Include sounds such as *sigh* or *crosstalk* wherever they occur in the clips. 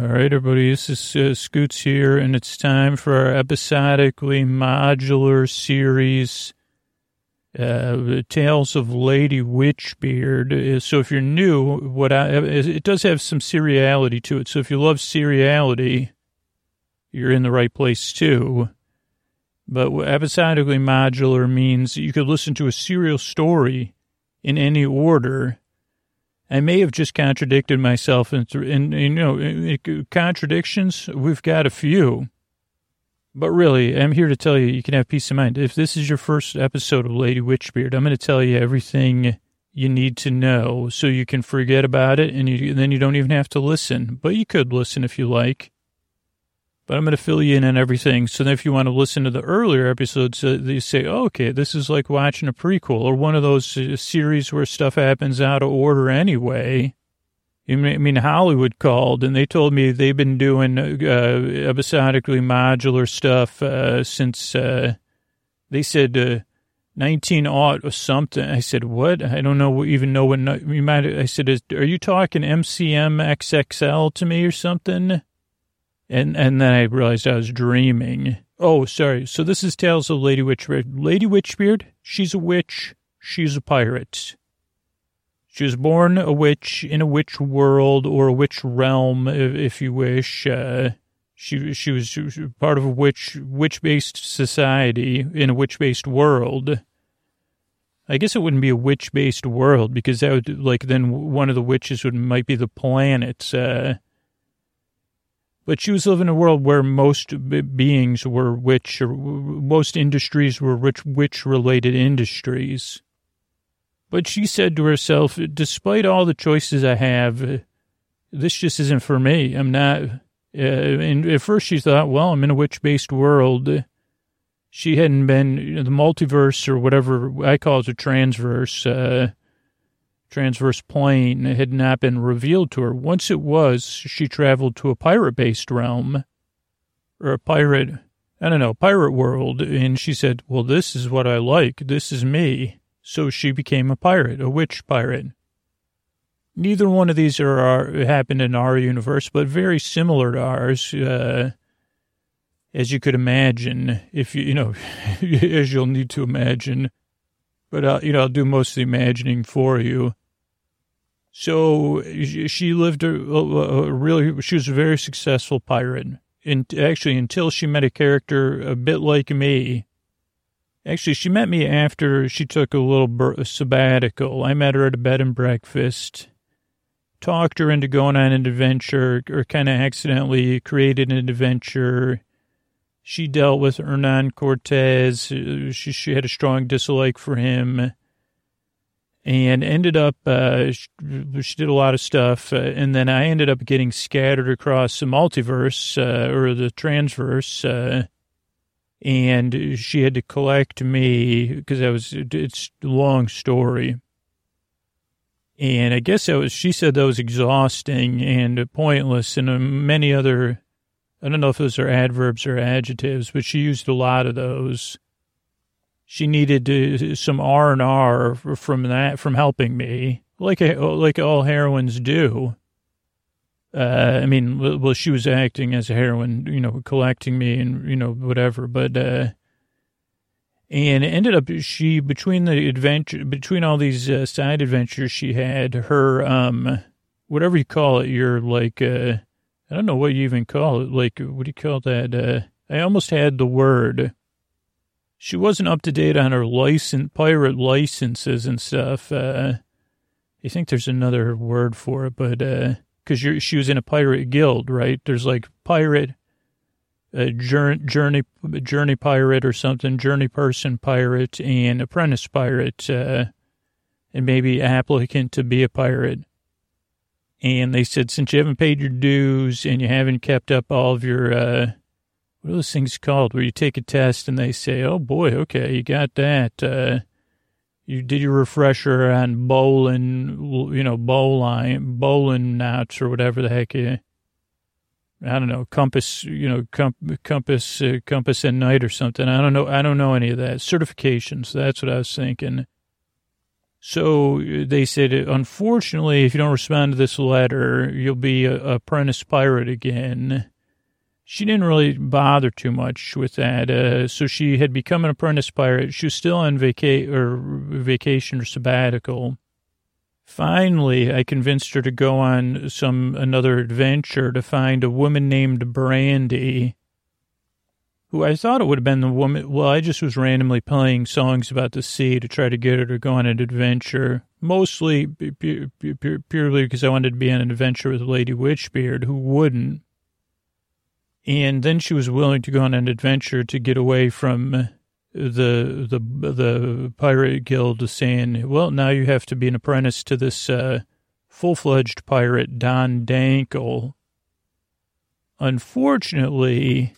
All right, everybody, this is uh, Scoots here, and it's time for our episodically modular series, uh, Tales of Lady Witchbeard. Uh, So if you're new, what I, it does have some seriality to it. So if you love seriality, you're in the right place too. But episodically modular means you could listen to a serial story in any order. I may have just contradicted myself, and, you know, contradictions, we've got a few. But really, I'm here to tell you, you can have peace of mind. If this is your first episode of Lady Witchbeard, I'm going to tell you everything you need to know so you can forget about it, and, you, and then you don't even have to listen. But you could listen if you like. But I'm going to fill you in on everything. So then if you want to listen to the earlier episodes, uh, you say, oh, okay, this is like watching a prequel or one of those uh, series where stuff happens out of order anyway. I mean, Hollywood called and they told me they've been doing uh, episodically modular stuff uh, since uh, they said uh, 19 aught or something. I said, what? I don't know, even know when you might. I said, are you talking MCM XXL to me or something? And and then I realized I was dreaming. Oh, sorry. So this is Tales of Lady Witchbeard. Lady Witchbeard, she's a witch. She's a pirate. She was born a witch in a witch world or a witch realm, if, if you wish. Uh, she, she was, she was part of a witch witch based society in a witch based world. I guess it wouldn't be a witch based world because that would like then one of the witches would might be the planets. Uh, but she was living in a world where most beings were witch, or most industries were rich, witch-related industries. But she said to herself, despite all the choices I have, this just isn't for me. I'm not, uh, and at first she thought, well, I'm in a witch-based world. She hadn't been, you know, the multiverse or whatever I call it a transverse, uh, transverse plane had not been revealed to her. Once it was, she traveled to a pirate-based realm, or a pirate, I don't know, pirate world, and she said, well, this is what I like. This is me. So she became a pirate, a witch pirate. Neither one of these are our, happened in our universe, but very similar to ours, uh, as you could imagine, if you, you know, *laughs* as you'll need to imagine. But, uh, you know, I'll do most of the imagining for you. So she lived a, a, really, she was a very successful pirate. And actually, until she met a character a bit like me. Actually, she met me after she took a little sabbatical. I met her at a bed and breakfast, talked her into going on an adventure, or kind of accidentally created an adventure. She dealt with Hernan Cortez. Uh, she, she had a strong dislike for him and ended up uh, she, did a lot of stuff uh, and then i ended up getting scattered across the multiverse uh, or the transverse uh, and she had to collect me because i was it's a long story. And i guess that was she said that was exhausting and pointless and uh, many other i don't know if those are adverbs or adjectives but she used a lot of those she needed some R and R from that from helping me, like like all heroines do. Uh, I mean, well, she was acting as a heroine, you know, collecting me and you know whatever, but uh, and it ended up she between the adventure between all these uh, side adventures she had her um whatever you call it, your like uh, I don't know what you even call it, like what do you call that? Uh, I almost had the word she wasn't up to date on her license, pirate licenses and stuff. Uh, I think there's another word for it, but because uh, she was in a pirate guild, right? There's like pirate, uh, journey, journey, pirate or something, journey person pirate, and apprentice pirate, uh, and maybe applicant to be a pirate. And they said since you haven't paid your dues and you haven't kept up all of your uh, what are those things called where you take a test and they say, oh boy, okay, you got that. Uh, you did your refresher on bowling, you know, bowline, bowling knots or whatever the heck. You, I don't know, compass, you know, com- compass, uh, compass at night or something. I don't know. I don't know any of that. Certifications. That's what I was thinking. So they said, unfortunately, if you don't respond to this letter, you'll be a, apprentice pirate again. She didn't really bother too much with that. Uh, so she had become an apprentice pirate. She was still on vaca- or vacation or sabbatical. Finally, I convinced her to go on some another adventure to find a woman named Brandy who I thought it would have been the woman. Well, I just was randomly playing songs about the sea to try to get her to go on an adventure, mostly purely because I wanted to be on an adventure with Lady Witchbeard, who wouldn't. And then she was willing to go on an adventure to get away from the the the pirate guild, saying, "Well, now you have to be an apprentice to this uh, full fledged pirate, Don Dankle." Unfortunately,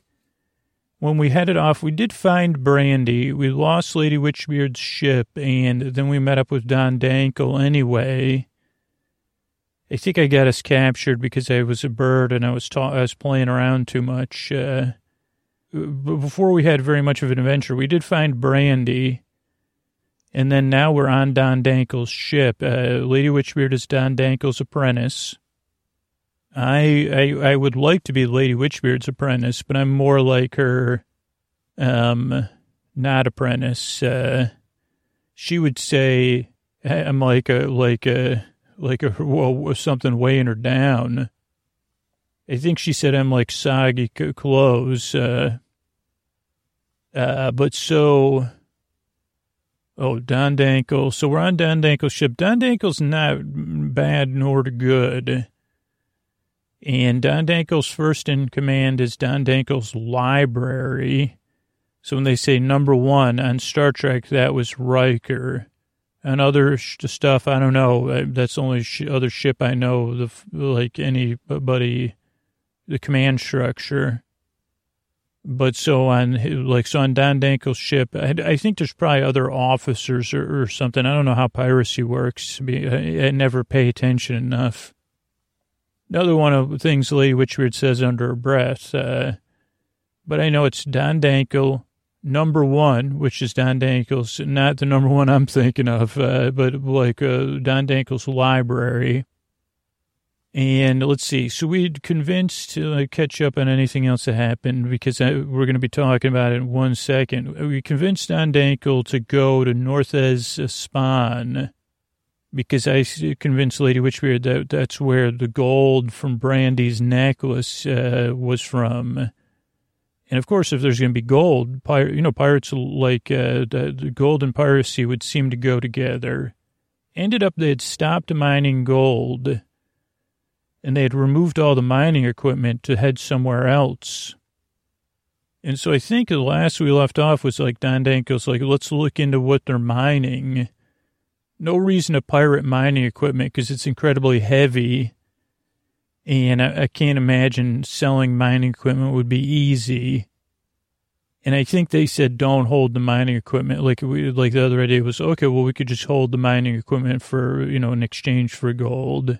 when we headed off, we did find Brandy. We lost Lady Witchbeard's ship, and then we met up with Don Dankle anyway. I think I got us captured because I was a bird and I was ta- I was playing around too much. Uh, before we had very much of an adventure, we did find Brandy, and then now we're on Don Dankle's ship. Uh, Lady Witchbeard is Don Dankle's apprentice. I, I I would like to be Lady Witchbeard's apprentice, but I'm more like her, um, not apprentice. Uh, she would say I'm like a like a like a well something weighing her down. I think she said I'm like soggy clothes. Uh, uh, but so, oh, Don Dankle. So we're on Don Dankle's ship. Don Dankle's not bad nor good. And Don Dankle's first in command is Don Dankle's library. So when they say number one on Star Trek, that was Riker. And other sh- stuff, I don't know. Uh, that's the only sh- other ship I know, the, like anybody, the command structure. But so on, like, so on Don Dankle's ship, I, I think there's probably other officers or, or, something. I don't know how piracy works. I, never pay attention enough. Another one of the things Lady Witchbeard says under her breath, uh, but I know it's Don Dankle, number one, which is Don Dankle's, not the number one I'm thinking of, uh, but like uh, Don Dankle's library. And let's see, so we'd convinced to uh, catch up on anything else that happened because I, we're going to be talking about it in one second. We convinced Don Dankle to go to Northez Spawn because I convinced Lady Witchbeard that that's where the gold from Brandy's necklace uh, was from. And of course, if there's going to be gold, pir- you know, pirates like uh, the, the gold and piracy would seem to go together. Ended up, they had stopped mining gold and they had removed all the mining equipment to head somewhere else. And so I think the last we left off was like Don Danko's like, let's look into what they're mining no reason to pirate mining equipment because it's incredibly heavy. And I, I, can't imagine selling mining equipment would be easy. And I think they said don't hold the mining equipment. Like we, like the other idea was, okay, well, we could just hold the mining equipment for, you know, in exchange for gold.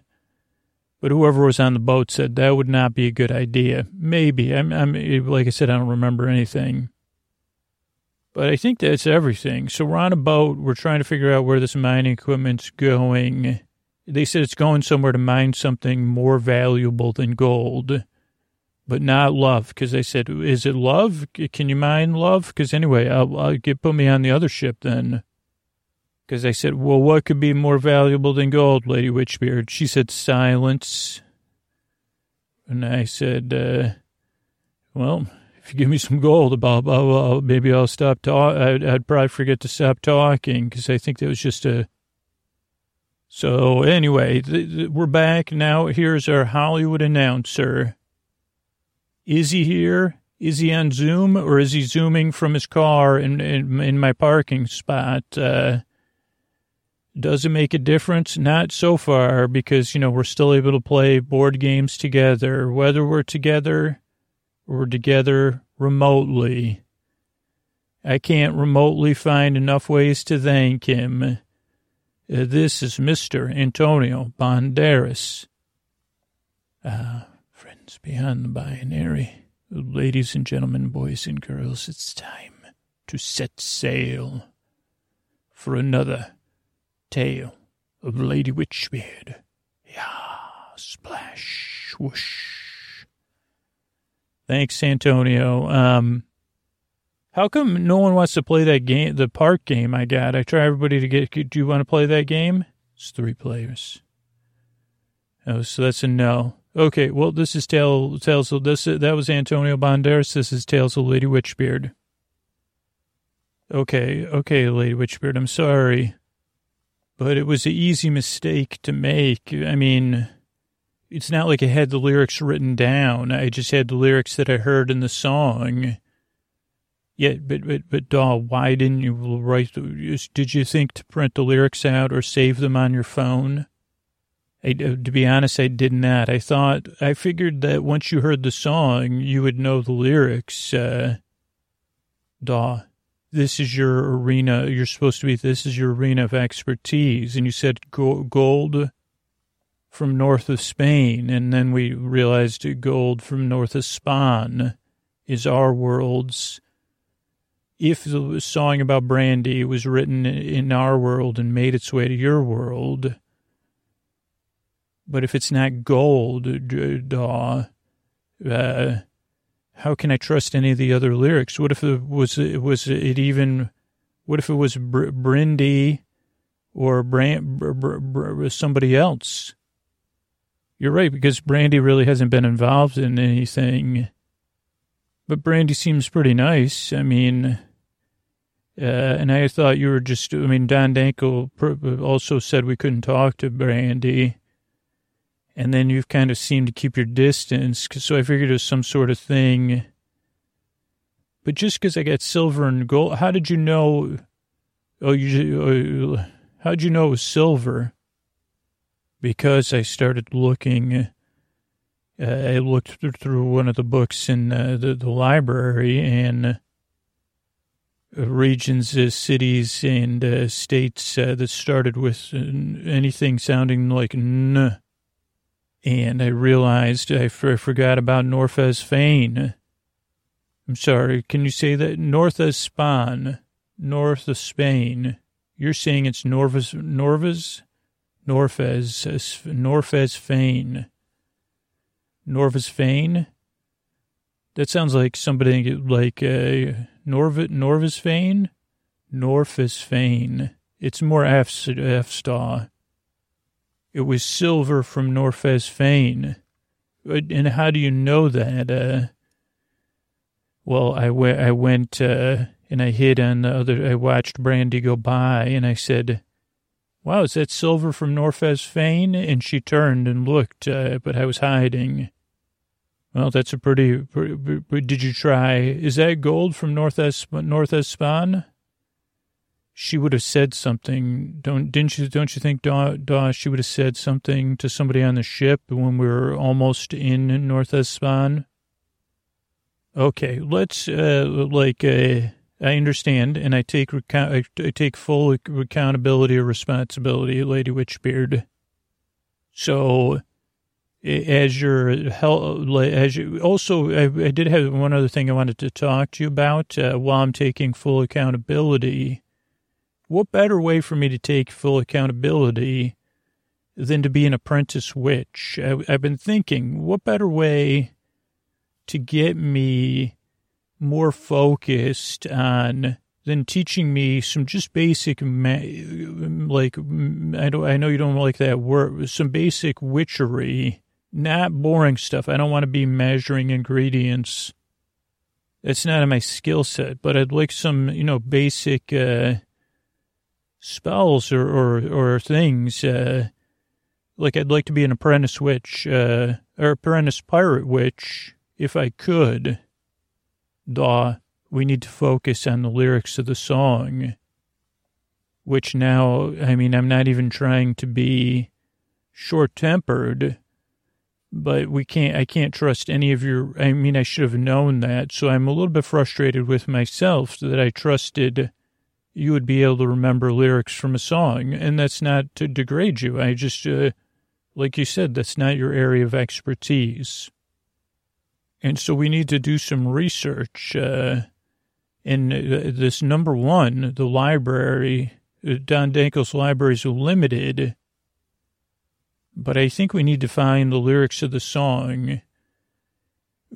But whoever was on the boat said that would not be a good idea. Maybe. I'm, I'm like I said, I don't remember anything. But I think that's everything. So we're on a boat. We're trying to figure out where this mining equipment's going. They said it's going somewhere to mine something more valuable than gold, but not love. Because they said, "Is it love? Can you mine love?" Because anyway, I'll, I'll get put me on the other ship then. Because I said, "Well, what could be more valuable than gold, Lady Witchbeard?" She said, "Silence." And I said, uh, "Well." if you give me some gold, blah, blah, blah, maybe I'll stop talking. I'd, I'd probably forget to stop talking because I think that was just a. So anyway, th- th- we're back now. Here's our Hollywood announcer. Is he here? Is he on Zoom or is he zooming from his car in in, in my parking spot? Uh, does it make a difference? Not so far because, you know, we're still able to play board games together. Whether we're together we're together remotely. I can't remotely find enough ways to thank him. Uh, this is Mr. Antonio Banderas. Ah, friends beyond the binary, ladies and gentlemen, boys and girls, it's time to set sail for another tale of Lady Witchbeard. Yeah, splash, whoosh. Thanks, Antonio. Um, how come no one wants to play that game, the park game I got? I try everybody to get, do you want to play that game? It's three players. Oh, so that's a no. Okay, well, this is Tales, Tales of, this, that was Antonio Banderas. This is Tales of Lady Witchbeard. Okay, okay, Lady Witchbeard, I'm sorry. But it was an easy mistake to make. I mean, it's not like I had the lyrics written down. I just had the lyrics that I heard in the song. Yeah, but, but, but, Daw, why didn't you write, did you think to print the lyrics out or save them on your phone? I, uh, to be honest, I did not. I thought, I figured that once you heard the song, you would know the lyrics. Uh, Daw, this is your arena. You're supposed to be, this is your arena of expertise. And you said gold from north of Spain. And then we realized gold from north of Spain is our world's if the song about brandy was written in our world and made its way to your world, but if it's not gold, uh, uh, how can I trust any of the other lyrics? What if it was it was it even? What if it was Br- Brindy or Brand br- br- br- somebody else? You're right because Brandy really hasn't been involved in anything but Brandy seems pretty nice. I mean, uh, and I thought you were just, I mean, Don Danko also said we couldn't talk to Brandy. And then you've kind of seemed to keep your distance. So I figured it was some sort of thing. But just because I got silver and gold, how did you know? Oh, you, uh, how did you know it was silver? Because I started looking uh, I looked through one of the books in uh, the, the, library and uh, regions, uh, cities, and uh, states uh, that started with anything sounding like N. And I realized I, f- I forgot about Norfez Fane. I'm sorry, can you say that? North Spain, north of Spain. You're saying it's Norvez, Norvez? Norfez, Norfez Fane. Norvis Fane. That sounds like somebody like uh, Norv Norvis Fane. Norfus Fane. It's more F F star. It was silver from Norfes Fane. And how do you know that? Uh, well, I, went uh, and I hid on the other. I watched Brandy go by, and I said, "Wow, is that silver from Norfes Fane?" And she turned and looked, uh, but I was hiding. Well, that's a pretty, pretty, pretty, Did you try? Is that gold from North Northwest Northwest Spawn? She would have said something. Don't didn't you? Don't you think, Daw, she would have said something to somebody on the ship when we were almost in Northwest Spawn? Okay, let's uh, like uh, I understand, and I take I take full accountability or responsibility, Lady Witchbeard. So as your as you also I, I, did have one other thing I wanted to talk to you about uh, while I'm taking full accountability. What better way for me to take full accountability than to be an apprentice witch? I, I've been thinking, what better way to get me more focused on than teaching me some just basic, like I don't, I know you don't like that word, some basic witchery not boring stuff. I don't want to be measuring ingredients. It's not in my skill set, but I'd like some, you know, basic uh, spells or, or, or things. Uh, like I'd like to be an apprentice witch, uh, or apprentice pirate witch, if I could. Daw, we need to focus on the lyrics of the song. Which now, I mean, I'm not even trying to be short tempered but we can't, I can't trust any of your, I mean, I should have known that. So I'm a little bit frustrated with myself that I trusted you would be able to remember lyrics from a song. And that's not to degrade you. I just, uh, like you said, that's not your area of expertise. And so we need to do some research. Uh, and uh, this number one, the library, Don Dankel's libraries are limited, but I think we need to find the lyrics of the song.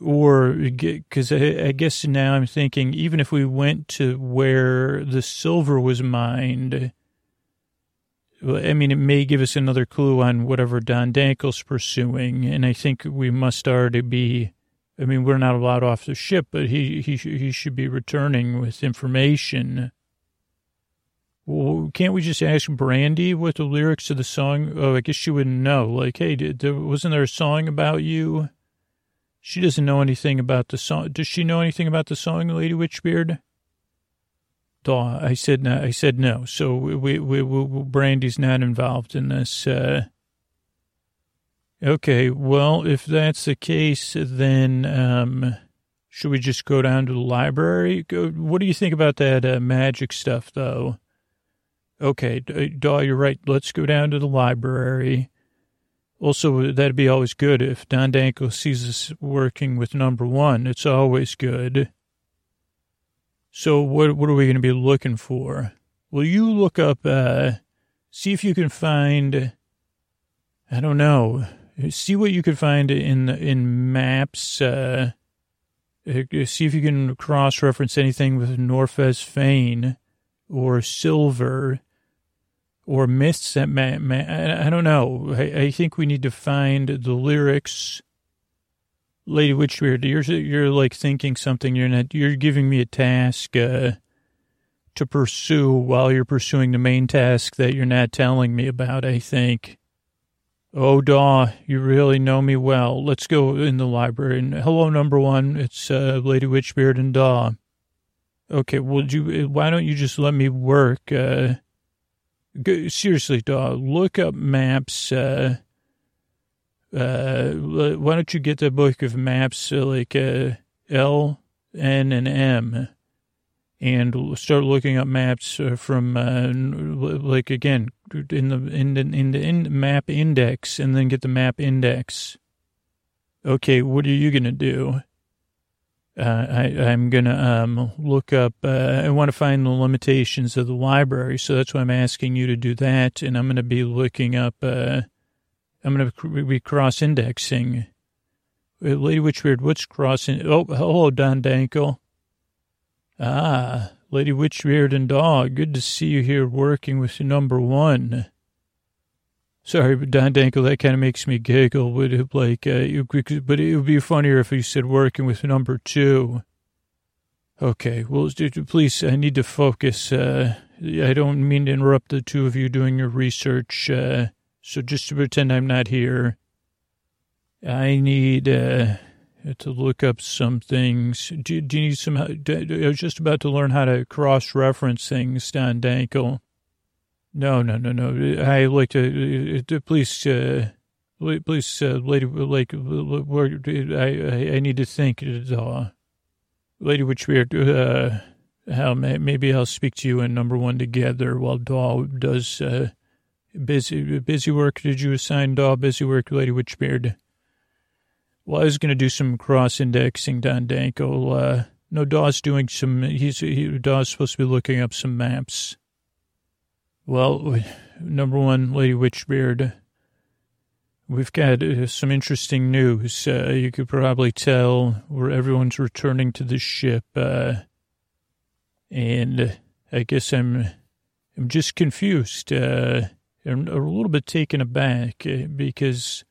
Or, because I, I guess now I'm thinking, even if we went to where the silver was mined, I mean, it may give us another clue on whatever Don Dankel's pursuing, and I think we must already be. I mean, we're not allowed off the ship, but he he he should be returning with information. Well, can't we just ask Brandy what the lyrics to the song? Oh, I guess she wouldn't know. Like, hey, did, wasn't there a song about you? She doesn't know anything about the song. Does she know anything about the song, Lady Witchbeard? Daw, I said no. I said no. So we, we, we, Brandy's not involved in this. Uh, okay, well, if that's the case, then um, should we just go down to the library? Go, what do you think about that uh, magic stuff, though? Okay, Daw, you're right. Let's go down to the library. Also, that'd be always good if Don Danko sees us working with number one. It's always good. So what what are we going to be looking for? Will you look up, uh, see if you can find, I don't know, see what you can find in in maps. Uh, uh see if you can cross reference anything with Norfes Fane or Silver or myths that ma- ma- I, don't know. I, I, think we need to find the lyrics. Lady Witchbeard, you're you're like thinking something. You're not. You're giving me a task uh, to pursue while you're pursuing the main task that you're not telling me about. I think. Oh, Daw, you really know me well. Let's go in the library. And hello, number one. It's uh, Lady Witchbeard and Daw. Okay, well, you, why don't you just let me work? Uh, seriously, dog, look up maps. Uh, uh, why don't you get the book of maps uh, like uh, L, N, and M, and start looking up maps uh, from uh, like again in the in the in the in map index, and then get the map index. Okay, what are you gonna do? Uh, I, am going to um, look up, uh, I want to find the limitations of the library. So that's why I'm asking you to do that. And I'm going to be looking up, uh, I'm going to be cross indexing. Uh, Lady Witchbeard, what's crossing? Oh, hello, Don Danko. Ah, Lady Witchbeard and Dog, good to see you here working with number one. Sorry, but Don Danko, that kind of makes me giggle. It like, uh, but it would be funnier if you said working with number two. Okay, well, please, I need to focus. Uh, I don't mean to interrupt the two of you doing your research. Uh, so just to pretend I'm not here, I need uh, to look up some things. Do, do you need some? I was just about to learn how to cross-reference things, Don Danko. No, no, no, no. I like to, uh, please, uh, please, uh, lady, like, I, I need to think, uh, Lady Witchbeard, uh, how maybe I'll speak to you and number one together while Daw does, uh, busy, busy work. Did you assign Daw busy work, Lady Witchbeard? Well, I was going to do some cross indexing, Don Danko. Uh, no, Daw's doing some, he's, he, Daw's supposed to be looking up some maps. Well, number one, Lady Witchbeard, we've got uh, some interesting news. Uh, you could probably tell where everyone's returning to the ship, uh, and I guess I'm I'm just confused. Uh, I'm a little bit taken aback uh, because.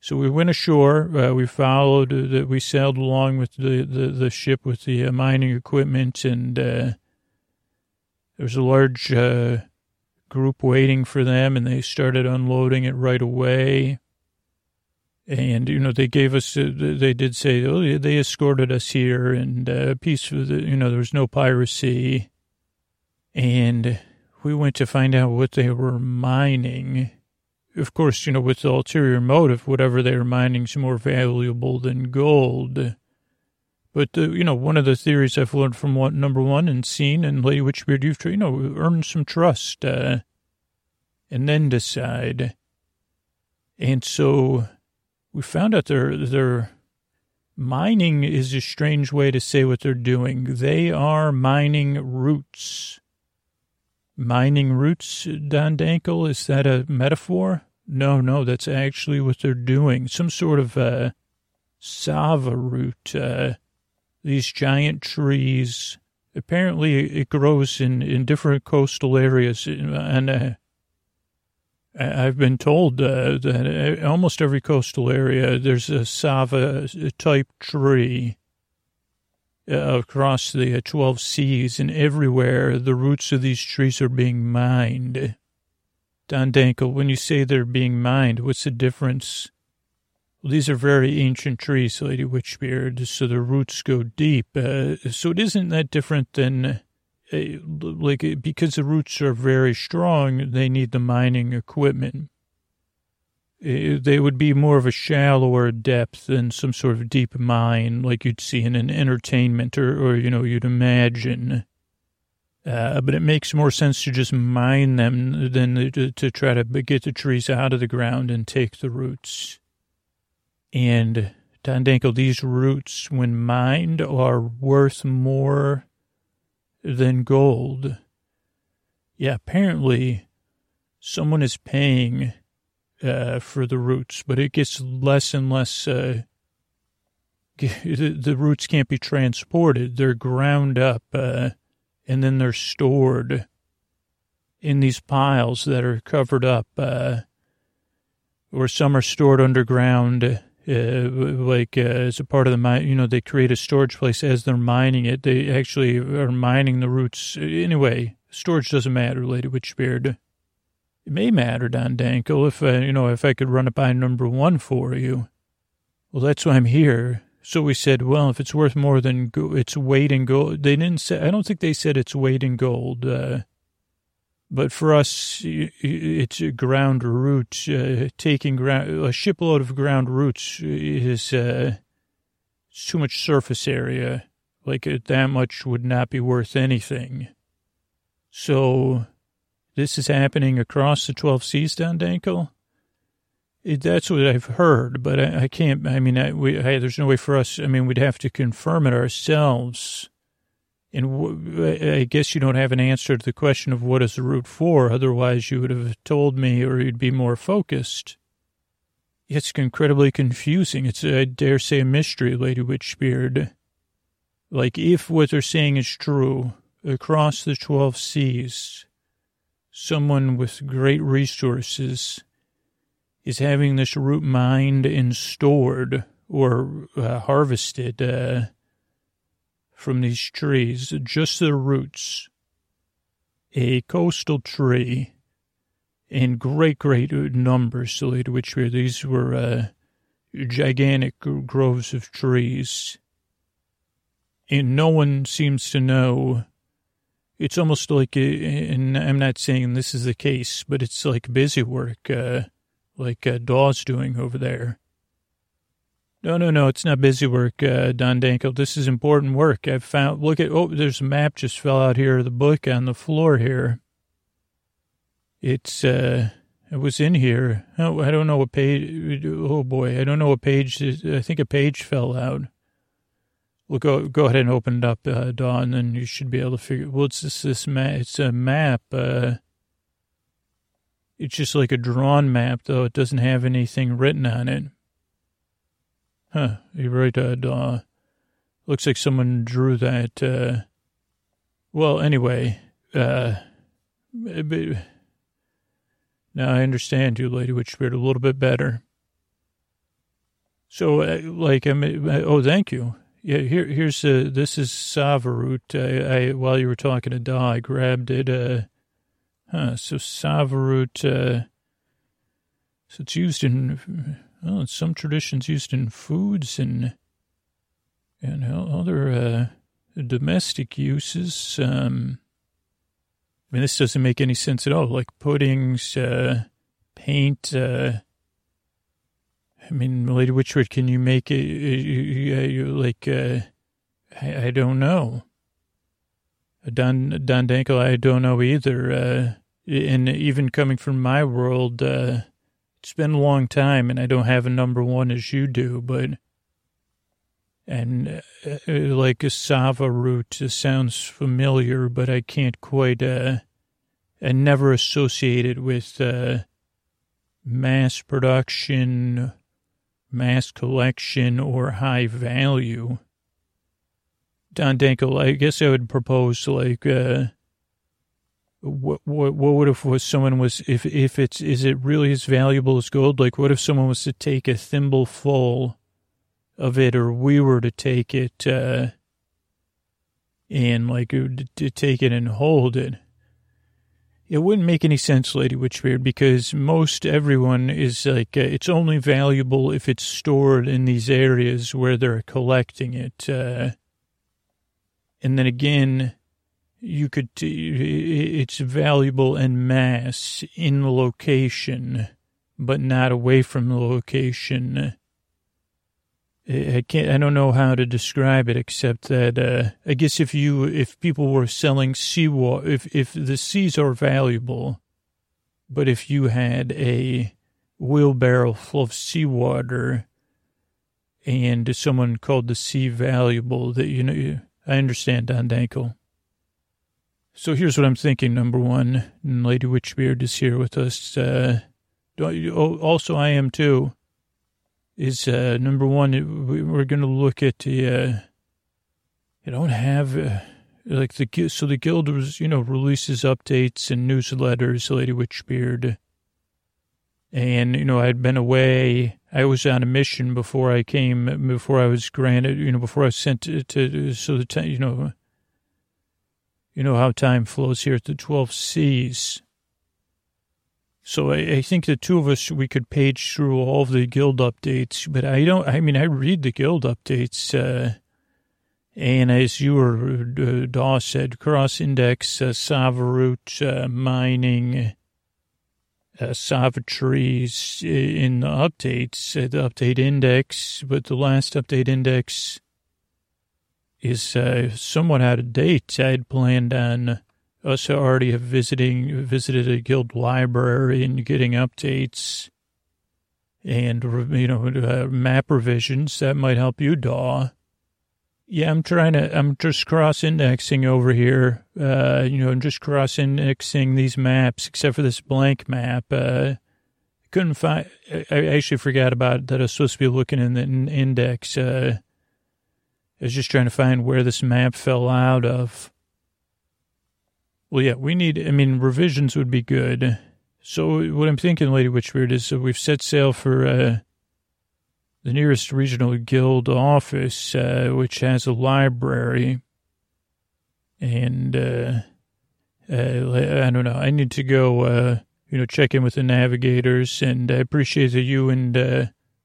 So we went ashore. Uh, we followed. we sailed along with the, the, the ship with the mining equipment, and there was a large uh, group waiting for them, and they started unloading it right away. And, you know, they gave us, uh, they did say, oh, they escorted us here and uh, peace, you know, there was no piracy. And we went to find out what they were mining. Of course, you know, with the ulterior motive, whatever they were mining is more valuable than gold. But, uh, you know, one of the theories I've learned from one, number one and seen and Lady Witchbeard, you've, you know, earned some trust uh, and then decide. And so we found out they're, they're mining is a strange way to say what they're doing. They are mining roots. Mining roots, Don Dankel? Is that a metaphor? No, no, that's actually what they're doing. Some sort of uh, sava root. Uh, these giant trees. Apparently, it grows in, in different coastal areas. And uh, I've been told uh, that almost every coastal area, there's a sava type tree uh, across the 12 seas, and everywhere the roots of these trees are being mined. Don Dankel, when you say they're being mined, what's the difference? Well, these are very ancient trees, Lady Witchbeard, so the roots go deep. Uh, so it isn't that different than, uh, like, because the roots are very strong, they need the mining equipment. Uh, they would be more of a shallower depth than some sort of deep mine, like you'd see in an entertainment or, or you know, you'd imagine. Uh, but it makes more sense to just mine them than to, to, try to get the trees out of the ground and take the roots. And Don these roots, when mined, are worth more than gold. Yeah, apparently someone is paying uh, for the roots, but it gets less and less. Uh, *laughs* the roots can't be transported; they're ground up. Uh, and then they're stored in these piles that are covered up, uh, or some are stored underground, uh, like uh, as a part of the mine. You know, they create a storage place as they're mining it. They actually are mining the roots. Anyway, storage doesn't matter, Lady Witchbeard. It may matter, Don Dankel, if, uh, you know, if I could run it by number one for you. Well, that's why I'm here. So we said, well, if it's worth more than go- its weight in gold, they didn't say, I don't think they said it's weight in gold. Uh, but for us, it's a ground roots. Uh, taking ground, a shipload of ground roots is uh, too much surface area. Like that much would not be worth anything. So this is happening across the 12 seas, Don Dankel? That's what I've heard, but I, I can't. I mean, I, we, I, there's no way for us. I mean, we'd have to confirm it ourselves. And w- I guess you don't have an answer to the question of what is the root for. Otherwise, you would have told me, or you'd be more focused. It's incredibly confusing. It's, I dare say, a mystery, Lady Witchbeard. Like, if what they're saying is true, across the 12 seas, someone with great resources is having this root mined and stored or uh, harvested uh, from these trees, just the roots. A coastal tree in great, great numbers, So, to which these were uh, gigantic groves of trees. And no one seems to know. It's almost like, uh, and I'm not saying this is the case, but it's like busy work. Uh, like uh, Daw's doing over there. No, no, no, it's not busy work, uh, Don Dankel. This is important work. I've found, look at, oh, there's a map just fell out here the book on the floor here. It's, uh, it was in here. Oh, I don't know what page, oh boy, I don't know what page, I think a page fell out. Well, go, go ahead and open it up, uh, Don, and you should be able to figure, well, it's this, this map, it's a map, uh, it's just like a drawn map, though. It doesn't have anything written on it. Huh, you're right, uh, uh looks like someone drew that, uh, well, anyway, uh, now I understand you, Lady Witchbeard, a little bit better. So, uh, like, I mean, oh, thank you. Yeah, here, here's, uh, this is Savaroot. I, I, while you were talking to Daw, I grabbed it, uh, Huh, so Savaroot, uh, so it's used in, well, some traditions used in foods and, and other, uh, domestic uses. Um, I mean, this doesn't make any sense at all. Like puddings, uh, paint, uh, I mean, Lady Witchwood, can you make it, like, uh, I, I don't know. Don, Don Dankel, I don't know either. Uh, and even coming from my world, uh, it's been a long time, and I don't have a number one as you do, but and uh, like a sava root sounds familiar, but I can't quite uh, and never associated with uh, mass production, mass collection, or high value. Don Dankel, I guess I would propose like, uh, what, what, what would if someone was, if, if it's, is it really as valuable as gold? Like, what if someone was to take a thimble full of it, or we were to take it, uh, and like to take it and hold it? It wouldn't make any sense, Lady Witchbeard, because most everyone is like, uh, it's only valuable if it's stored in these areas where they're collecting it. Uh, and then again, you could, it's valuable in mass in location, but not away from the location. I can't, I don't know how to describe it except that, uh, I guess if you, if people were selling seawater, if, if the seas are valuable, but if you had a wheelbarrow full of seawater and someone called the sea valuable, that, you know, I understand, Don Dankel. So here's what I'm thinking. Number one, Lady Witchbeard is here with us. Uh, also, I am too. Is uh, number one, we're going to look at the. Uh, I don't have uh, like the so the guild was you know releases updates and newsletters. Lady Witchbeard, and you know I'd been away I was on a mission before I came, before I was granted, you know, before I was sent to, to so the you know, you know how time flows here at the 12 Seas. So I, I, think the two of us, we could page through all of the guild updates, but I don't, I mean, I read the guild updates, uh, and as you were, uh, Daw said, cross index, uh, Savarut, uh, mining, uh, savageries in the updates, uh, the update index, but the last update index is uh, somewhat out of date. I had planned on us already visiting visited a guild library and getting updates and you know uh, map revisions that might help you, Daw. Yeah, I'm trying to, I'm just cross indexing over here. Uh, you know, I'm just cross indexing these maps, except for this blank map. Uh, couldn't find, I actually forgot about that. I was supposed to be looking in the index. Uh, I was just trying to find where this map fell out of. Well, yeah, we need, I mean, revisions would be good. So what I'm thinking, Lady Witchbeard, is that we've set sail for, uh, the nearest regional guild office, uh, which has a library. And, uh, uh, I don't know. I need to go, uh, you know, check in with the navigators. And I appreciate that you and,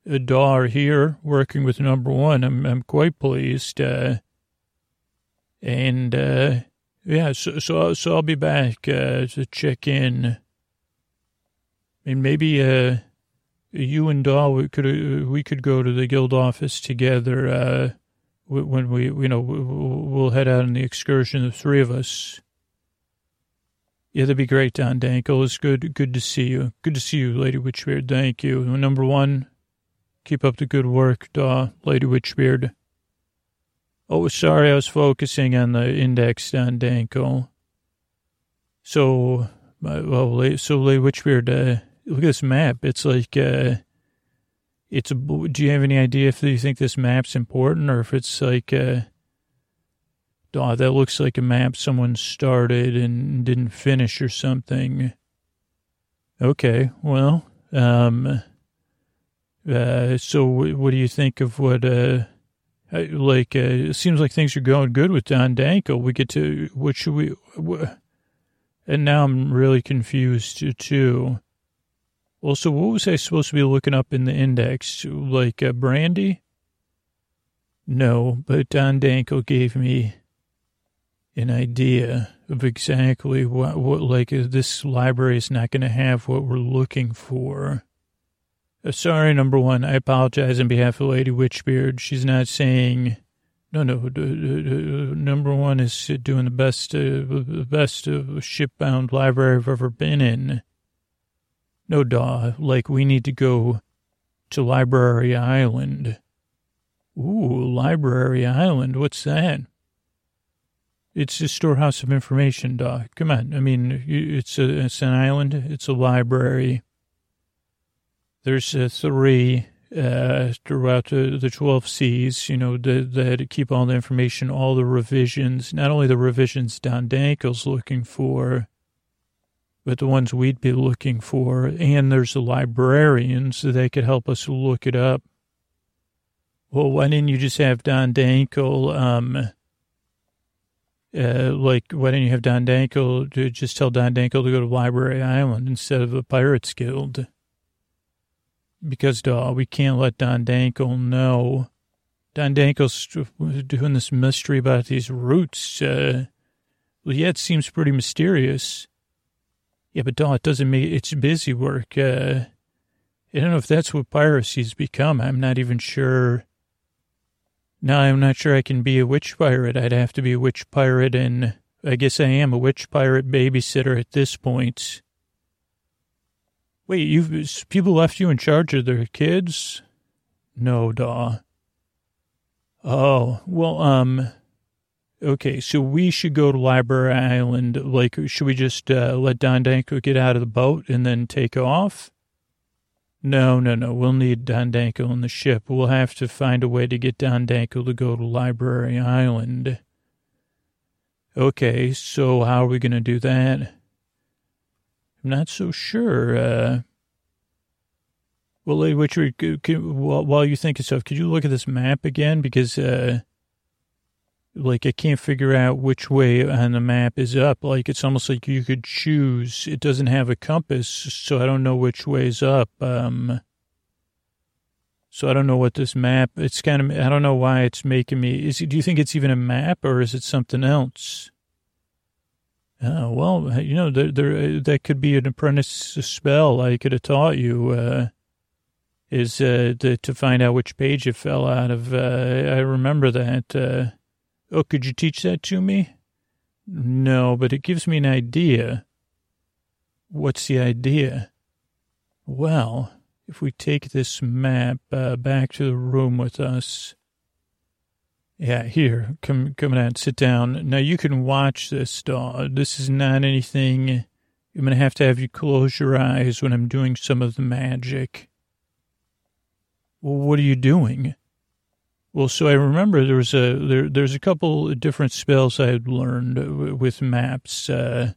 Daw here working with number one. I'm, I'm quite pleased. Uh, and, uh, yeah, so, so, so I'll be back, uh, to check in. And maybe, uh, you and Daw, we could uh, we could go to the guild office together uh, when we you know we'll head out on the excursion. The three of us. Yeah, that'd be great, Don Dankel. It's good good to see you. Good to see you, Lady Witchbeard. Thank you. Number one, keep up the good work, Daw, Lady Witchbeard. Oh, sorry, I was focusing on the index, Don Dankel. So, uh, well, so Lady Witchbeard. Uh, look at this map. It's like, uh, it's do you have any idea if you think this map's important or if it's like, uh, oh, that looks like a map someone started and didn't finish or something. Okay, well, um, uh, so what do you think of what, uh, like, uh, it seems like things are going good with Don Danko. We get to, what should we, what, and now I'm really confused too. Well, so what was I supposed to be looking up in the index? Like uh, brandy? No, but Don Danko gave me an idea of exactly what, what like, uh, this library is not going to have what we're looking for. Uh, sorry, number one, I apologize on behalf of Lady Witchbeard. She's not saying, no, no, number one is doing the best, uh, best shipbound library I've ever been in. No, Daw, like we need to go to Library Island. Ooh, Library Island, what's that? It's a storehouse of information, dog. Come on. I mean, it's a it's an island. It's a library. There's uh, three uh, throughout the, the 12 seas, you know, that, that keep all the information, all the revisions, not only the revisions Don Dankel's looking for, but the ones we'd be looking for. And there's the librarians they could help us look it up. Well, why didn't you just have Don Dankel, um, uh, like, why didn't you have Don Dankel to just tell Don Dankel to go to Library Island instead of the Pirates Guild? Because dog, we can't let Don Dankel know. Don Dankel's doing this mystery about these roots. Uh, well, yeah, it seems pretty mysterious. Yeah, but Daw, it doesn't make it's busy work. Uh, I don't know if that's what piracy's become. I'm not even sure. No, I'm not sure I can be a witch pirate. I'd have to be a witch pirate, and I guess I am a witch pirate babysitter at this point. Wait, you've people left you in charge of their kids? No, Daw. Oh, well, um, okay, so we should go to Library Island. Like, should we just uh, let Don Danko get out of the boat and then take off? No, no, no. We'll need Don Danko on the ship. We'll have to find a way to get Don Danko to go to Library Island. Okay, so how are we going to do that? I'm not so sure. Uh, well, Richard, while you think of stuff, could you look at this map again? Because, uh, like, I can't figure out which way on the map is up. Like, it's almost like you could choose. It doesn't have a compass, so I don't know which way is up. Um, so I don't know what this map. It's kind of. I don't know why it's making me. Is do you think it's even a map or is it something else? Well, you know, there, there, that could be an apprentice spell I could have taught you, uh, is, uh, to, to find out which page it fell out of. Uh, I remember that. Uh, oh, could you teach that to me? No, but it gives me an idea. What's the idea? Well, if we take this map, uh, back to the room with us, yeah, here, come, come on, sit down. Now you can watch this, dog. This is not anything. I'm to have to have you close your eyes when I'm doing some of the magic. Well, what are you doing? Well, so I remember there was a, there, there's a couple different spells I had learned with maps, uh,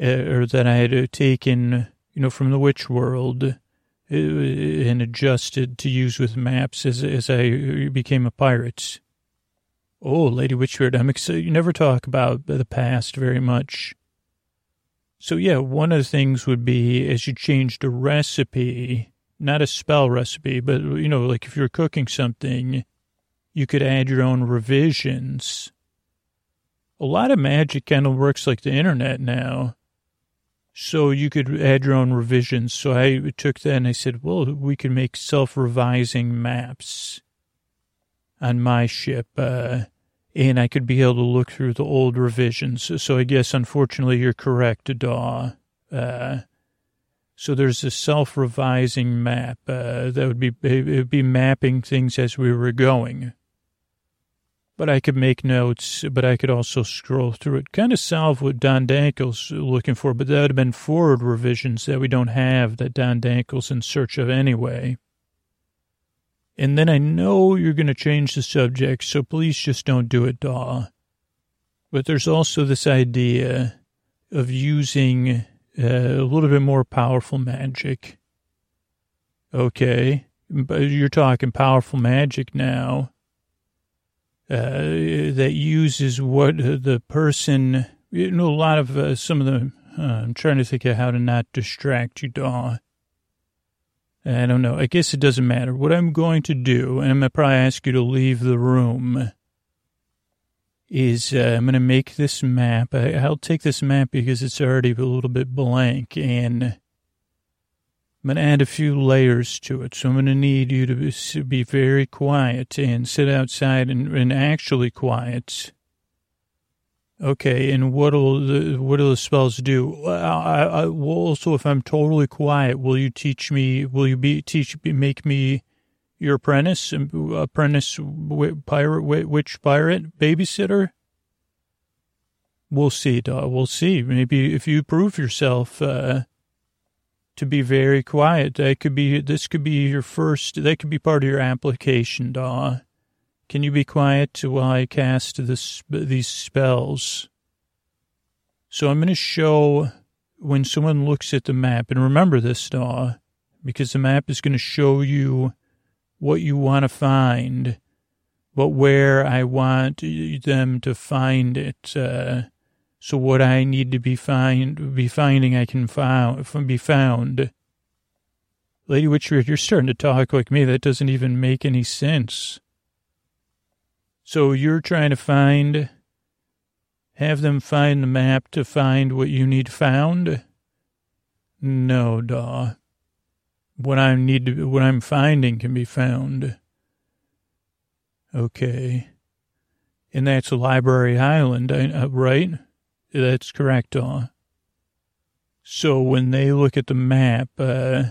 uh, or that I had taken, you know, from the witch world uh, Uh, and adjusted to use with maps as, as I uh, became a pirate. Oh, Lady Witchbeard, I'm excited. You never talk about the past very much. So yeah, one of the things would be as you changed a recipe, not a spell recipe, but you know, like if you're cooking something, you could add your own revisions. A lot of magic kind of works like the internet now. So you could add your own revisions. So I took that and I said, well, we can make self-revising maps on my ship, uh, and I could be able to look through the old revisions. So I guess, unfortunately, you're correct, Daw. Uh, so there's a self-revising map uh, that would be it would be mapping things as we were going. But I could make notes, but I could also scroll through it. Kind of solve what Don Dankel's looking for, but that would have been forward revisions that we don't have that Don Dankel's in search of anyway. And then I know you're going to change the subject, so please just don't do it, Daw. But there's also this idea of using uh, a little bit more powerful magic. Okay, but you're talking powerful magic now uh, that uses what the person, you know, a lot of uh, some of the, uh, I'm trying to think of how to not distract you, Daw. I don't know. I guess it doesn't matter. What I'm going to do, and I'm going to probably ask you to leave the room, is uh, I'm going to make this map. I, will take this map because it's already a little bit blank, and I'm going to add a few layers to it. So I'm going to need you to be very quiet and sit outside and, and actually quiet Okay, and what'll the what'll the spells do? I, I, well, also, if I'm totally quiet, will you teach me? Will you be teach make me your apprentice, apprentice pirate, witch pirate babysitter? We'll see. We'll see. Maybe if you prove yourself uh, to be very quiet, that could be. This could be your first. That could be part of your application, Daw. Can you be quiet while I cast this these spells? So I'm going to show when someone looks at the map, and remember this, Daw, because the map is going to show you what you want to find, but where I want them to find it. Uh, so what I need to be find be finding, I can found be found. Lady Witchbeard, you're starting to talk like me. That doesn't even make any sense. So you're trying to find, have them find the map to find what you need found? No, Daw. What I need to, what I'm finding can be found. Okay. And that's Library Island, uh, right? That's correct, Daw. So when they look at the map, uh,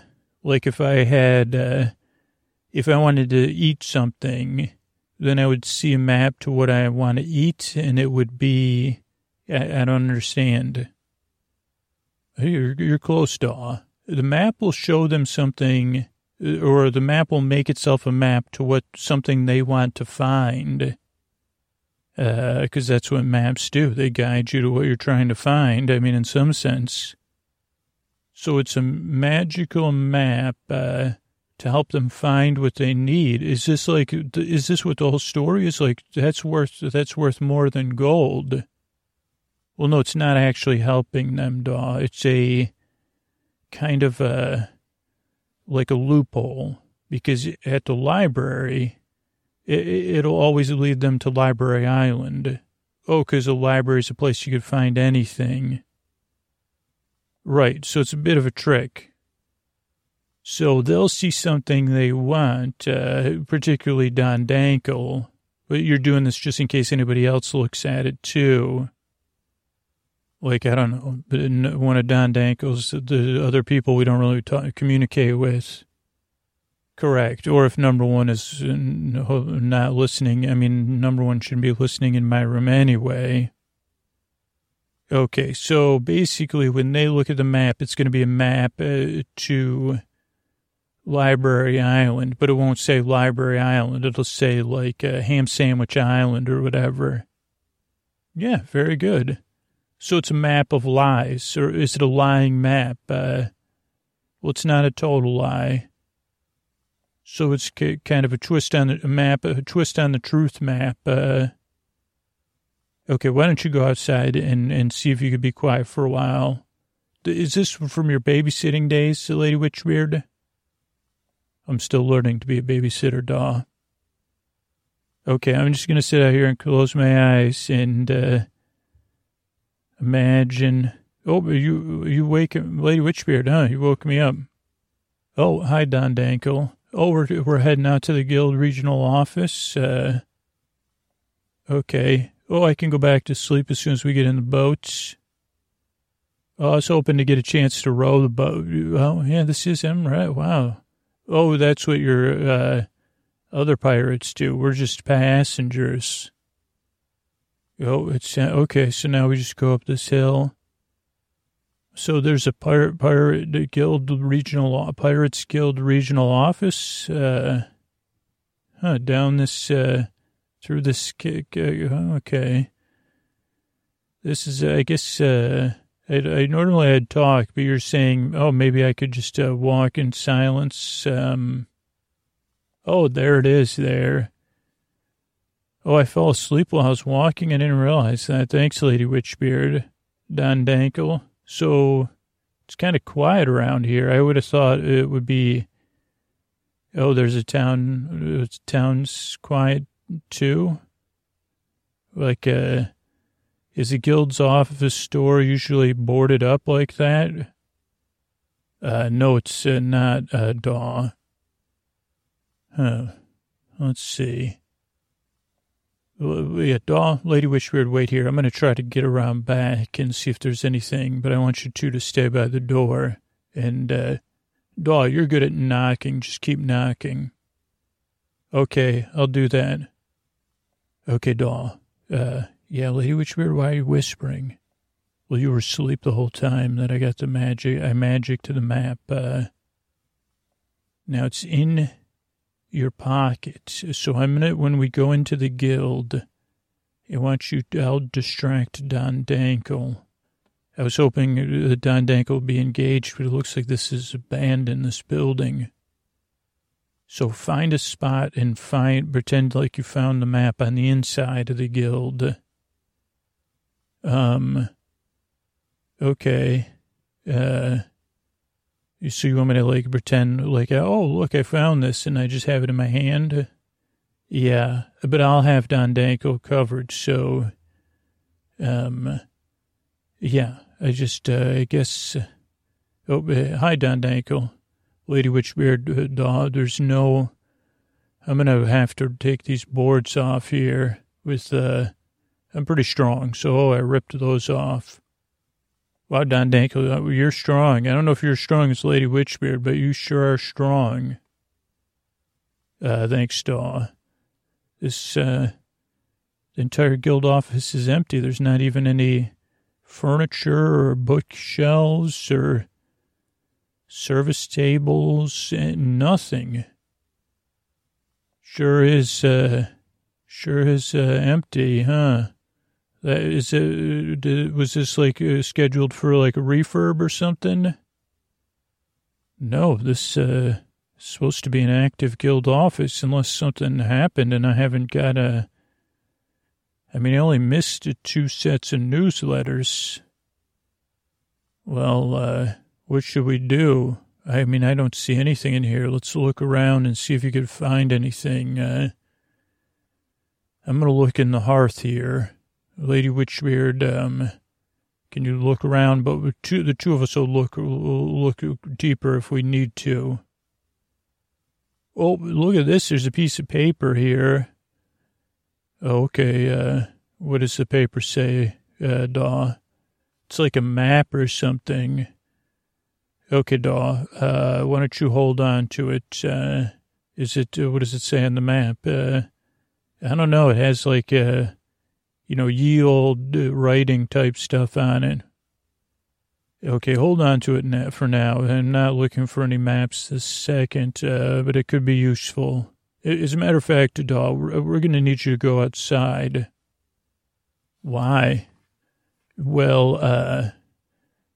like if I had, uh, if I wanted to eat something, then I would see a map to what I want to eat, and it would be, I, I don't understand. You're, you're close, Daw. The map will show them something, or the map will make itself a map to what something they want to find because uh, that's what maps do. They guide you to what you're trying to find. I mean, in some sense. So it's a magical map uh, to help them find what they need. Is this like? Is this what the whole story is like? That's worth. That's worth more than gold. Well, no, it's not actually helping them, Daw. It's a kind of a like a loophole because at the library it, it'll always lead them to Library Island. Oh, because a library is a place you could find anything. Right, so it's a bit of a trick. So they'll see something they want, uh, particularly Don Dankel, but you're doing this just in case anybody else looks at it too. Like, I don't know, one of Don Dankel's, the other people we don't really talk, communicate with. Correct. Or if number one is not listening, I mean, number one shouldn't be listening in my room anyway. Okay, so basically, when they look at the map, it's going to be a map uh, to Library Island, but it won't say Library Island. It'll say like uh, Ham Sandwich Island or whatever. Yeah, very good. So it's a map of lies, or is it a lying map? Uh, well, it's not a total lie. So it's kind of a twist on the map, a twist on the truth map. Uh, okay, why don't you go outside and, and see if you could be quiet for a while? Is this from your babysitting days, Lady Witchbeard? I'm still learning to be a babysitter, Daw. Okay, I'm just going to sit out here and close my eyes and uh, imagine. Oh, you you wake Lady Witchbeard, huh? You woke me up. Oh, hi, Don Dankel. Oh, we're, we're heading out to the guild regional office. Uh, okay. Oh, I can go back to sleep as soon as we get in the boats. Oh, I was hoping to get a chance to row the boat. Oh, yeah, this is him, right? Wow. Oh, that's what your uh, other pirates do. We're just passengers. Oh, it's okay. So now we just go up this hill. So there's a pirate pirate guild regional pirates guild regional office uh, huh, down this uh, through this uh, okay. This is I guess uh, I, I normally I'd talk, but you're saying oh maybe I could just uh, walk in silence. Um, oh, there it is there. Oh, I fell asleep while I was walking. I didn't realize that. Thanks, Lady Witchbeard. Don Dankel. So it's kind of quiet around here. I would have thought it would be, oh, there's a town, uh, town's quiet too. Like, uh, is the guild's office store usually boarded up like that? Uh, no, it's uh, not, uh, Daw. Huh. Let's see. Yeah, Daw, Lady Witchbeard, wait here. I'm going to try to get around back and see if there's anything, but I want you two to stay by the door. And, uh, Daw, you're good at knocking. Just keep knocking. Okay, I'll do that. Okay, Daw. Uh, Yeah, Lady Witchbeard, why are you whispering? Well, you were asleep the whole time that I got the magic, I magic to the map. Uh, now it's in your pocket. So I'm gonna, when we go into the guild, I want you, to, I'll distract Don Dankle. I was hoping that Don Dankle would be engaged, but it looks like this is abandoned, this building. So find a spot and find, pretend like you found the map on the inside of the guild. Um, okay. Uh, so you want me to like pretend like, oh, look, I found this and I just have it in my hand? Yeah, but I'll have Don Danko covered. So, um, yeah, I just, uh, I guess, oh, uh, hi, Don Danko. Lady Witchbeard, uh, there's no, I'm going to have to take these boards off here with, uh, I'm pretty strong. So I ripped those off. Wow, Don Danko, uh, you're strong. I don't know if you're strong as Lady Witchbeard, but you sure are strong. Uh, thanks, Daw. This, uh, the entire guild office is empty. There's not even any furniture or bookshelves or service tables and nothing. Sure is, uh, sure is, uh, empty, huh? That is it, was this like uh, scheduled for like a refurb or something? No, this uh, is supposed to be an active guild office unless something happened and I haven't got a. I mean, I only missed two sets of newsletters. Well, uh, what should we do? I mean, I don't see anything in here. Let's look around and see if you could find anything. Uh, I'm going to look in the hearth here. Lady Witchbeard, um, can you look around? But two, the two of us will look, will look deeper if we need to. Oh, look at this. There's a piece of paper here. Okay, uh, what does the paper say, uh, Daw? It's like a map or something. Okay, Daw, uh, why don't you hold on to it? Uh, is it, uh, what does it say on the map? Uh, I don't know. It has like, uh, you know, ye old writing type stuff on it. Okay, hold on to it for now. I'm not looking for any maps this second, uh, but it could be useful. As a matter of fact, doll, we're going to need you to go outside. Why? Well, uh,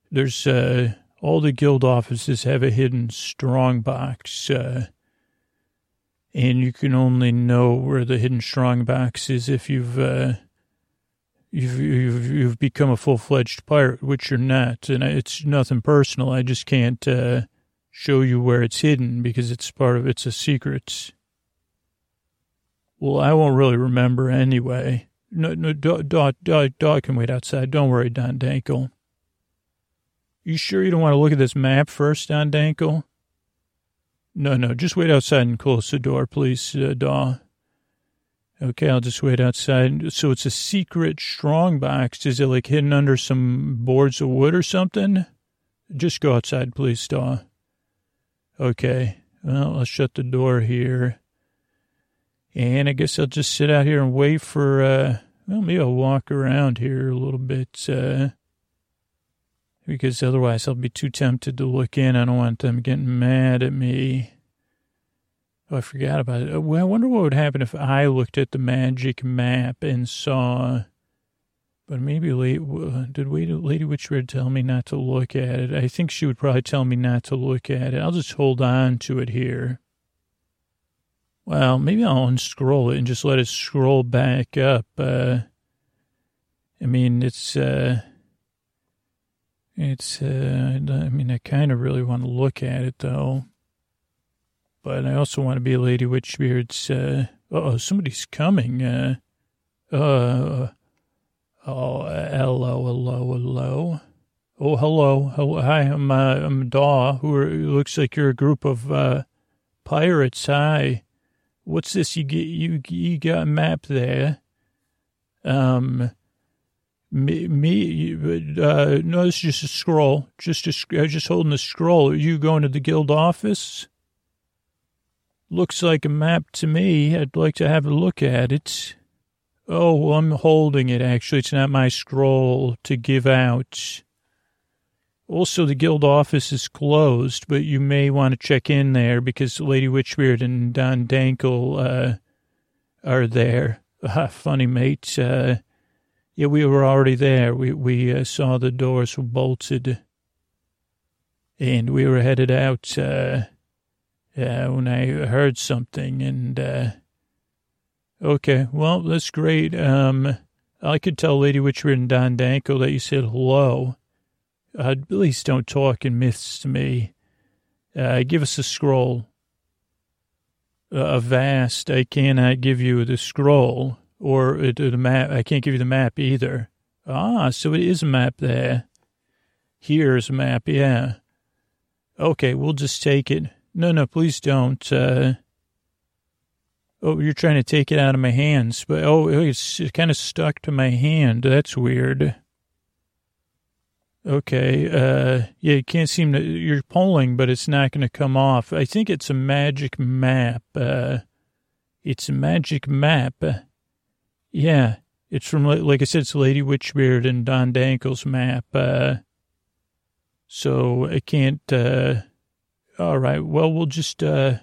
there's, uh, all the guild offices have a hidden strong box, uh, and you can only know where the hidden strong box is if you've, uh, you've, you've, you've become a full-fledged pirate, which you're not. And it's nothing personal. I just can't uh, show you where it's hidden because it's part of, it's a secret. Well, I won't really remember anyway. No, no, dog, dog, dog can wait outside. Don't worry, Don Dankle. You sure you don't want to look at this map first, Don Dankle? No, no, just wait outside and close the door, please, uh, Daw. Okay, I'll just wait outside. So it's a secret strong box. Is it like hidden under some boards of wood or something? Just go outside, please, Daw. Okay. Well, I'll shut the door here. And I guess I'll just sit out here and wait for, uh, well, maybe I'll walk around here a little bit, uh, because otherwise I'll be too tempted to look in. I don't want them getting mad at me. Oh, I forgot about it. Well, I wonder what would happen if I looked at the magic map and saw. But maybe late, did Lady Witchbeard tell me not to look at it? I think she would probably tell me not to look at it. I'll just hold on to it here. Well, maybe I'll unscroll it and just let it scroll back up. Uh, I mean, it's, uh, it's, uh, I mean, I kind of really want to look at it though. But I also want to be a Lady Witchbeard's, uh, oh, somebody's coming. Uh, uh, oh, hello, hello, hello. Oh, hello. hello. Hi, I'm, uh, I'm Daw, who are, looks like you're a group of, uh, pirates. Hi. What's this you get, you, you got a map there? Um, me, me, uh, no, it's just a scroll. Just a, just holding a scroll. Are you going to the guild office? Looks like a map to me. I'd like to have a look at it. Oh, well, I'm holding it, actually. It's not my scroll to give out. Also, the guild office is closed, but you may want to check in there because Lady Witchbeard and Don Dankle uh, are there. *laughs* Ah, funny, mate. Uh, yeah, we were already there. We we uh, saw the doors were bolted, and we were headed out uh, uh, when I heard something. And uh, okay, well, that's great. Um, I could tell Lady Witcher and Don Dankle that you said hello. Uh, please don't talk in myths to me. Uh, give us a scroll. Uh, a vast, I cannot give you the scroll or the map. I can't give you the map either. Ah, so it is a map there. Here's a map, yeah. Okay, we'll just take it. No, no, please don't. Uh, oh, you're trying to take it out of my hands, but oh, it's it kind of stuck to my hand. That's weird. Okay. Uh, yeah, you can't seem to, you're pulling, but it's not going to come off. I think it's a magic map. Uh, it's a magic map. Yeah. It's from, like I said, it's Lady Witchbeard and Don Dankle's map. Uh, so I can't, uh, all right. Well, we'll just, uh,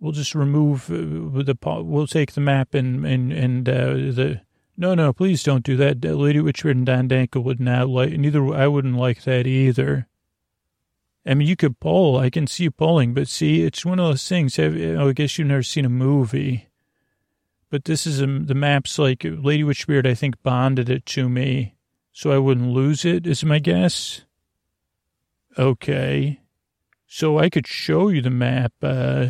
we'll just remove uh, the, we'll take the map and, and, and, uh, the, no, no, please don't do that. Lady Witchbeard and Don Dankle would not like, neither, I wouldn't like that either. I mean, you could pull, I can see you pulling, but see, it's one of those things. Have, I guess you've never seen a movie. But this is a, the map's like, Lady Witchbeard, I think, bonded it to me so I wouldn't lose it, is my guess. Okay. So I could show you the map, uh,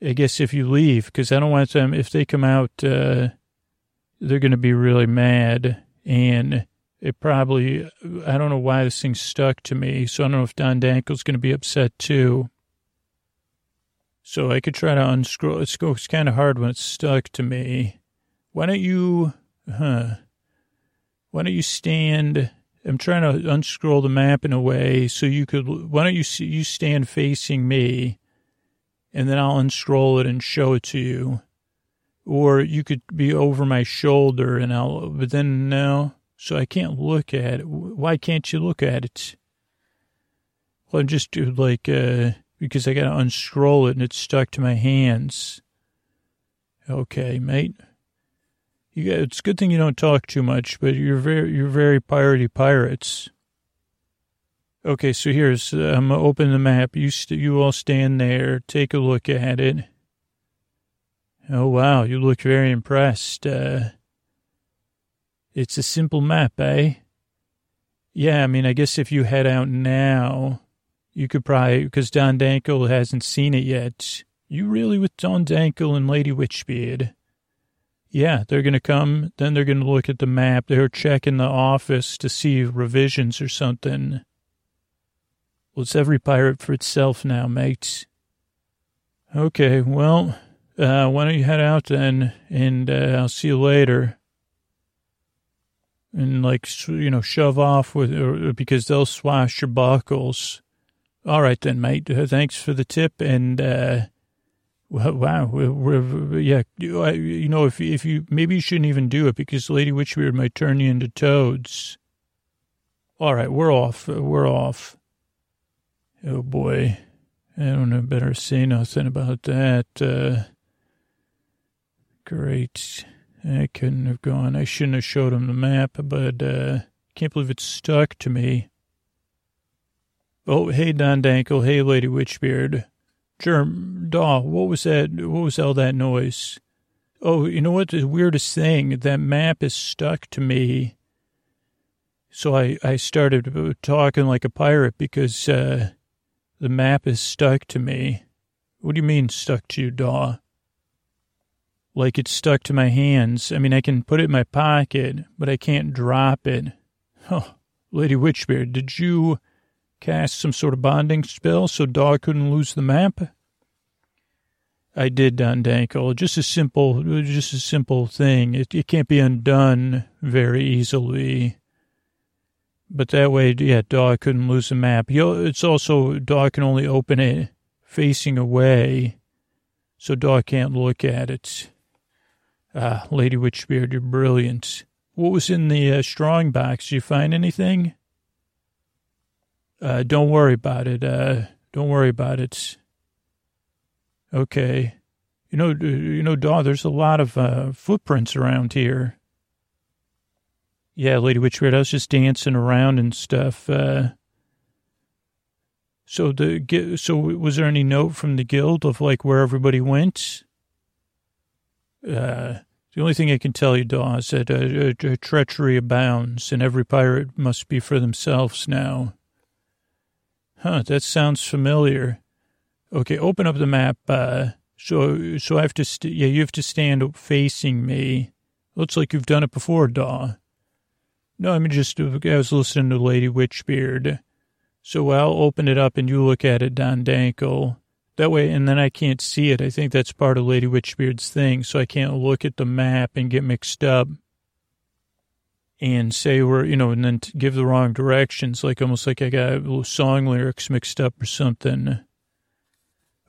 I guess if you leave, because I don't want them, if they come out, uh, they're going to be really mad. And it probably, I don't know why this thing stuck to me. So I don't know if Don Dankle's going to be upset too. So I could try to unscroll. It's, it's kind of hard when it's stuck to me. Why don't you, huh? Why don't you stand? I'm trying to unscroll the map in a way so you could. Why don't you see, you stand facing me, and then I'll unscroll it and show it to you or you could be over my shoulder and I'll, but then no, so I can't look at it. Why can't you look at it? Well, I'm just like, uh, because I got to unscroll it and it's stuck to my hands. Okay, mate. You it's a good thing you don't talk too much, but you're very, you're very piratey pirates. Okay, so here's, uh, I'm gonna open the map. You, st- you all stand there, take a look at it. Oh, wow, you look very impressed. Uh, it's a simple map, eh? Yeah, I mean, I guess if you head out now, you could probably, because Don Dankle hasn't seen it yet. You really with Don Dankle and Lady Witchbeard? Yeah, they're going to come, then they're going to look at the map. They're checking the office to see revisions or something. Well, it's every pirate for itself now, mates. Okay, well, uh, why don't you head out then, and uh, I'll see you later. And like you know, shove off with or, because they'll swash your buckles. All right then, mate. Thanks for the tip. And uh, wow, yeah, you, know, if if you maybe you shouldn't even do it because Lady Witchbeard might turn you into toads. All right, we're off. We're off. Oh boy, I don't know. Better say nothing about that. Uh, Great. I couldn't have gone. I shouldn't have showed him the map, but uh, can't believe it's stuck to me. Oh, hey, Don Dankle. Hey, Lady Witchbeard. Germ, Daw, what was that? What was all that noise? Oh, you know what? The weirdest thing, that map is stuck to me. So I, I started talking like a pirate because uh, the map is stuck to me. What do you mean stuck to you, Daw? like it's stuck to my hands. I mean, I can put it in my pocket, but I can't drop it. Oh, Lady Witchbeard, did you cast some sort of bonding spell so Dog couldn't lose the map? I did, Don Dankle. Just a simple, just a simple thing. It, it can't be undone very easily. But that way, yeah, Dog couldn't lose the map. It's also, Dog can only open it facing away, so Dog can't look at it. Ah, Lady Witchbeard, you're brilliant. What was in the uh, strong box? Did you find anything? Uh, don't worry about it. Uh, don't worry about it. Okay. You know, you know, Daw, there's a lot of uh, footprints around here. Yeah, Lady Witchbeard, I was just dancing around and stuff. Uh, so the so was there any note from the guild of like where everybody went? Uh, the only thing I can tell you, Daw, is that uh, uh, treachery abounds, and every pirate must be for themselves now. Huh, that sounds familiar. Okay, open up the map. Uh, so, so I have to, st- yeah, you have to stand up facing me. Looks like you've done it before, Daw. No, I mean, just, I was listening to Lady Witchbeard. So I'll open it up and you look at it, Don Dankle. That way, and then I can't see it. I think that's part of Lady Witchbeard's thing, so I can't look at the map and get mixed up and say we're, you know, and then give the wrong directions, like almost like I got song lyrics mixed up or something.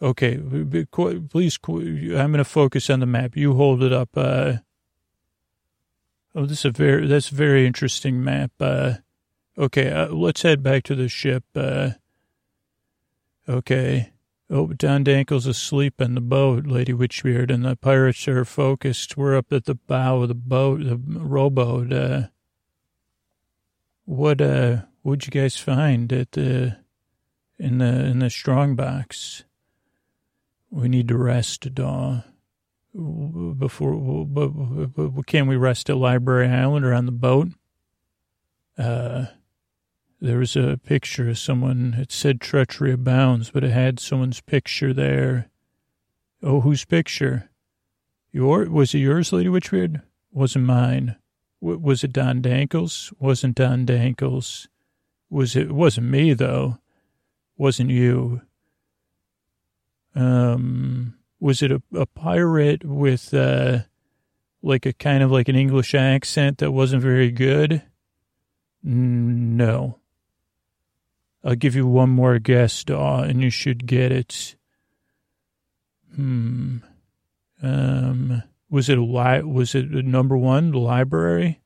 Okay, please, I'm going to focus on the map. You hold it up. Uh, oh, this is a very, that's a very interesting map. Uh, okay, uh, let's head back to the ship. Uh, okay. Oh, Don Dankle's asleep in the boat, Lady Witchbeard, and the pirates are focused. We're up at the bow of the boat, the rowboat. Uh, what uh, what'd you guys find at the in the in the strong box? We need to rest, Daw. Before, but can we rest at Library Island or on the boat? Uh, there was a picture of someone. It said treachery abounds, but it had someone's picture there. Oh, whose picture? Your was it yours, Lady Witchbeard? Wasn't mine. W- was it Don Dankles? Wasn't Don Dankles. Was it? Wasn't me though. Wasn't you? Um, was it a, a pirate with uh, like a kind of like an English accent that wasn't very good? No. I'll give you one more guess, Daw, and you should get it. Hmm. Um, was it a li- Was it number one, the library?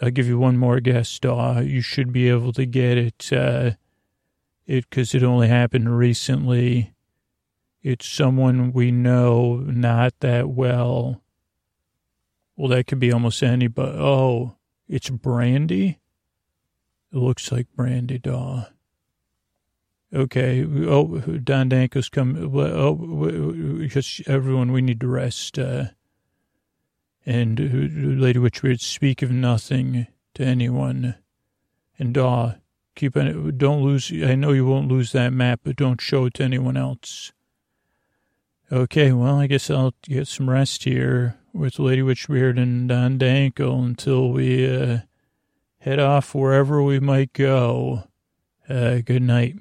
I'll give you one more guess, Daw. You should be able to get it. Uh, it because it only happened recently. It's someone we know not that well. Well, that could be almost anybody. Oh, it's Brandy. It looks like Brandy Daw. Okay. Oh, Don Danko's come. Oh, just everyone, we need to rest. Uh, and Lady Witchbeard, speak of nothing to anyone. And Daw, keep it. Don't lose. I know you won't lose that map, but don't show it to anyone else. Okay. Well, I guess I'll get some rest here with Lady Witchbeard and Don Dankle until we. Uh, head off wherever we might go. Uh, good night.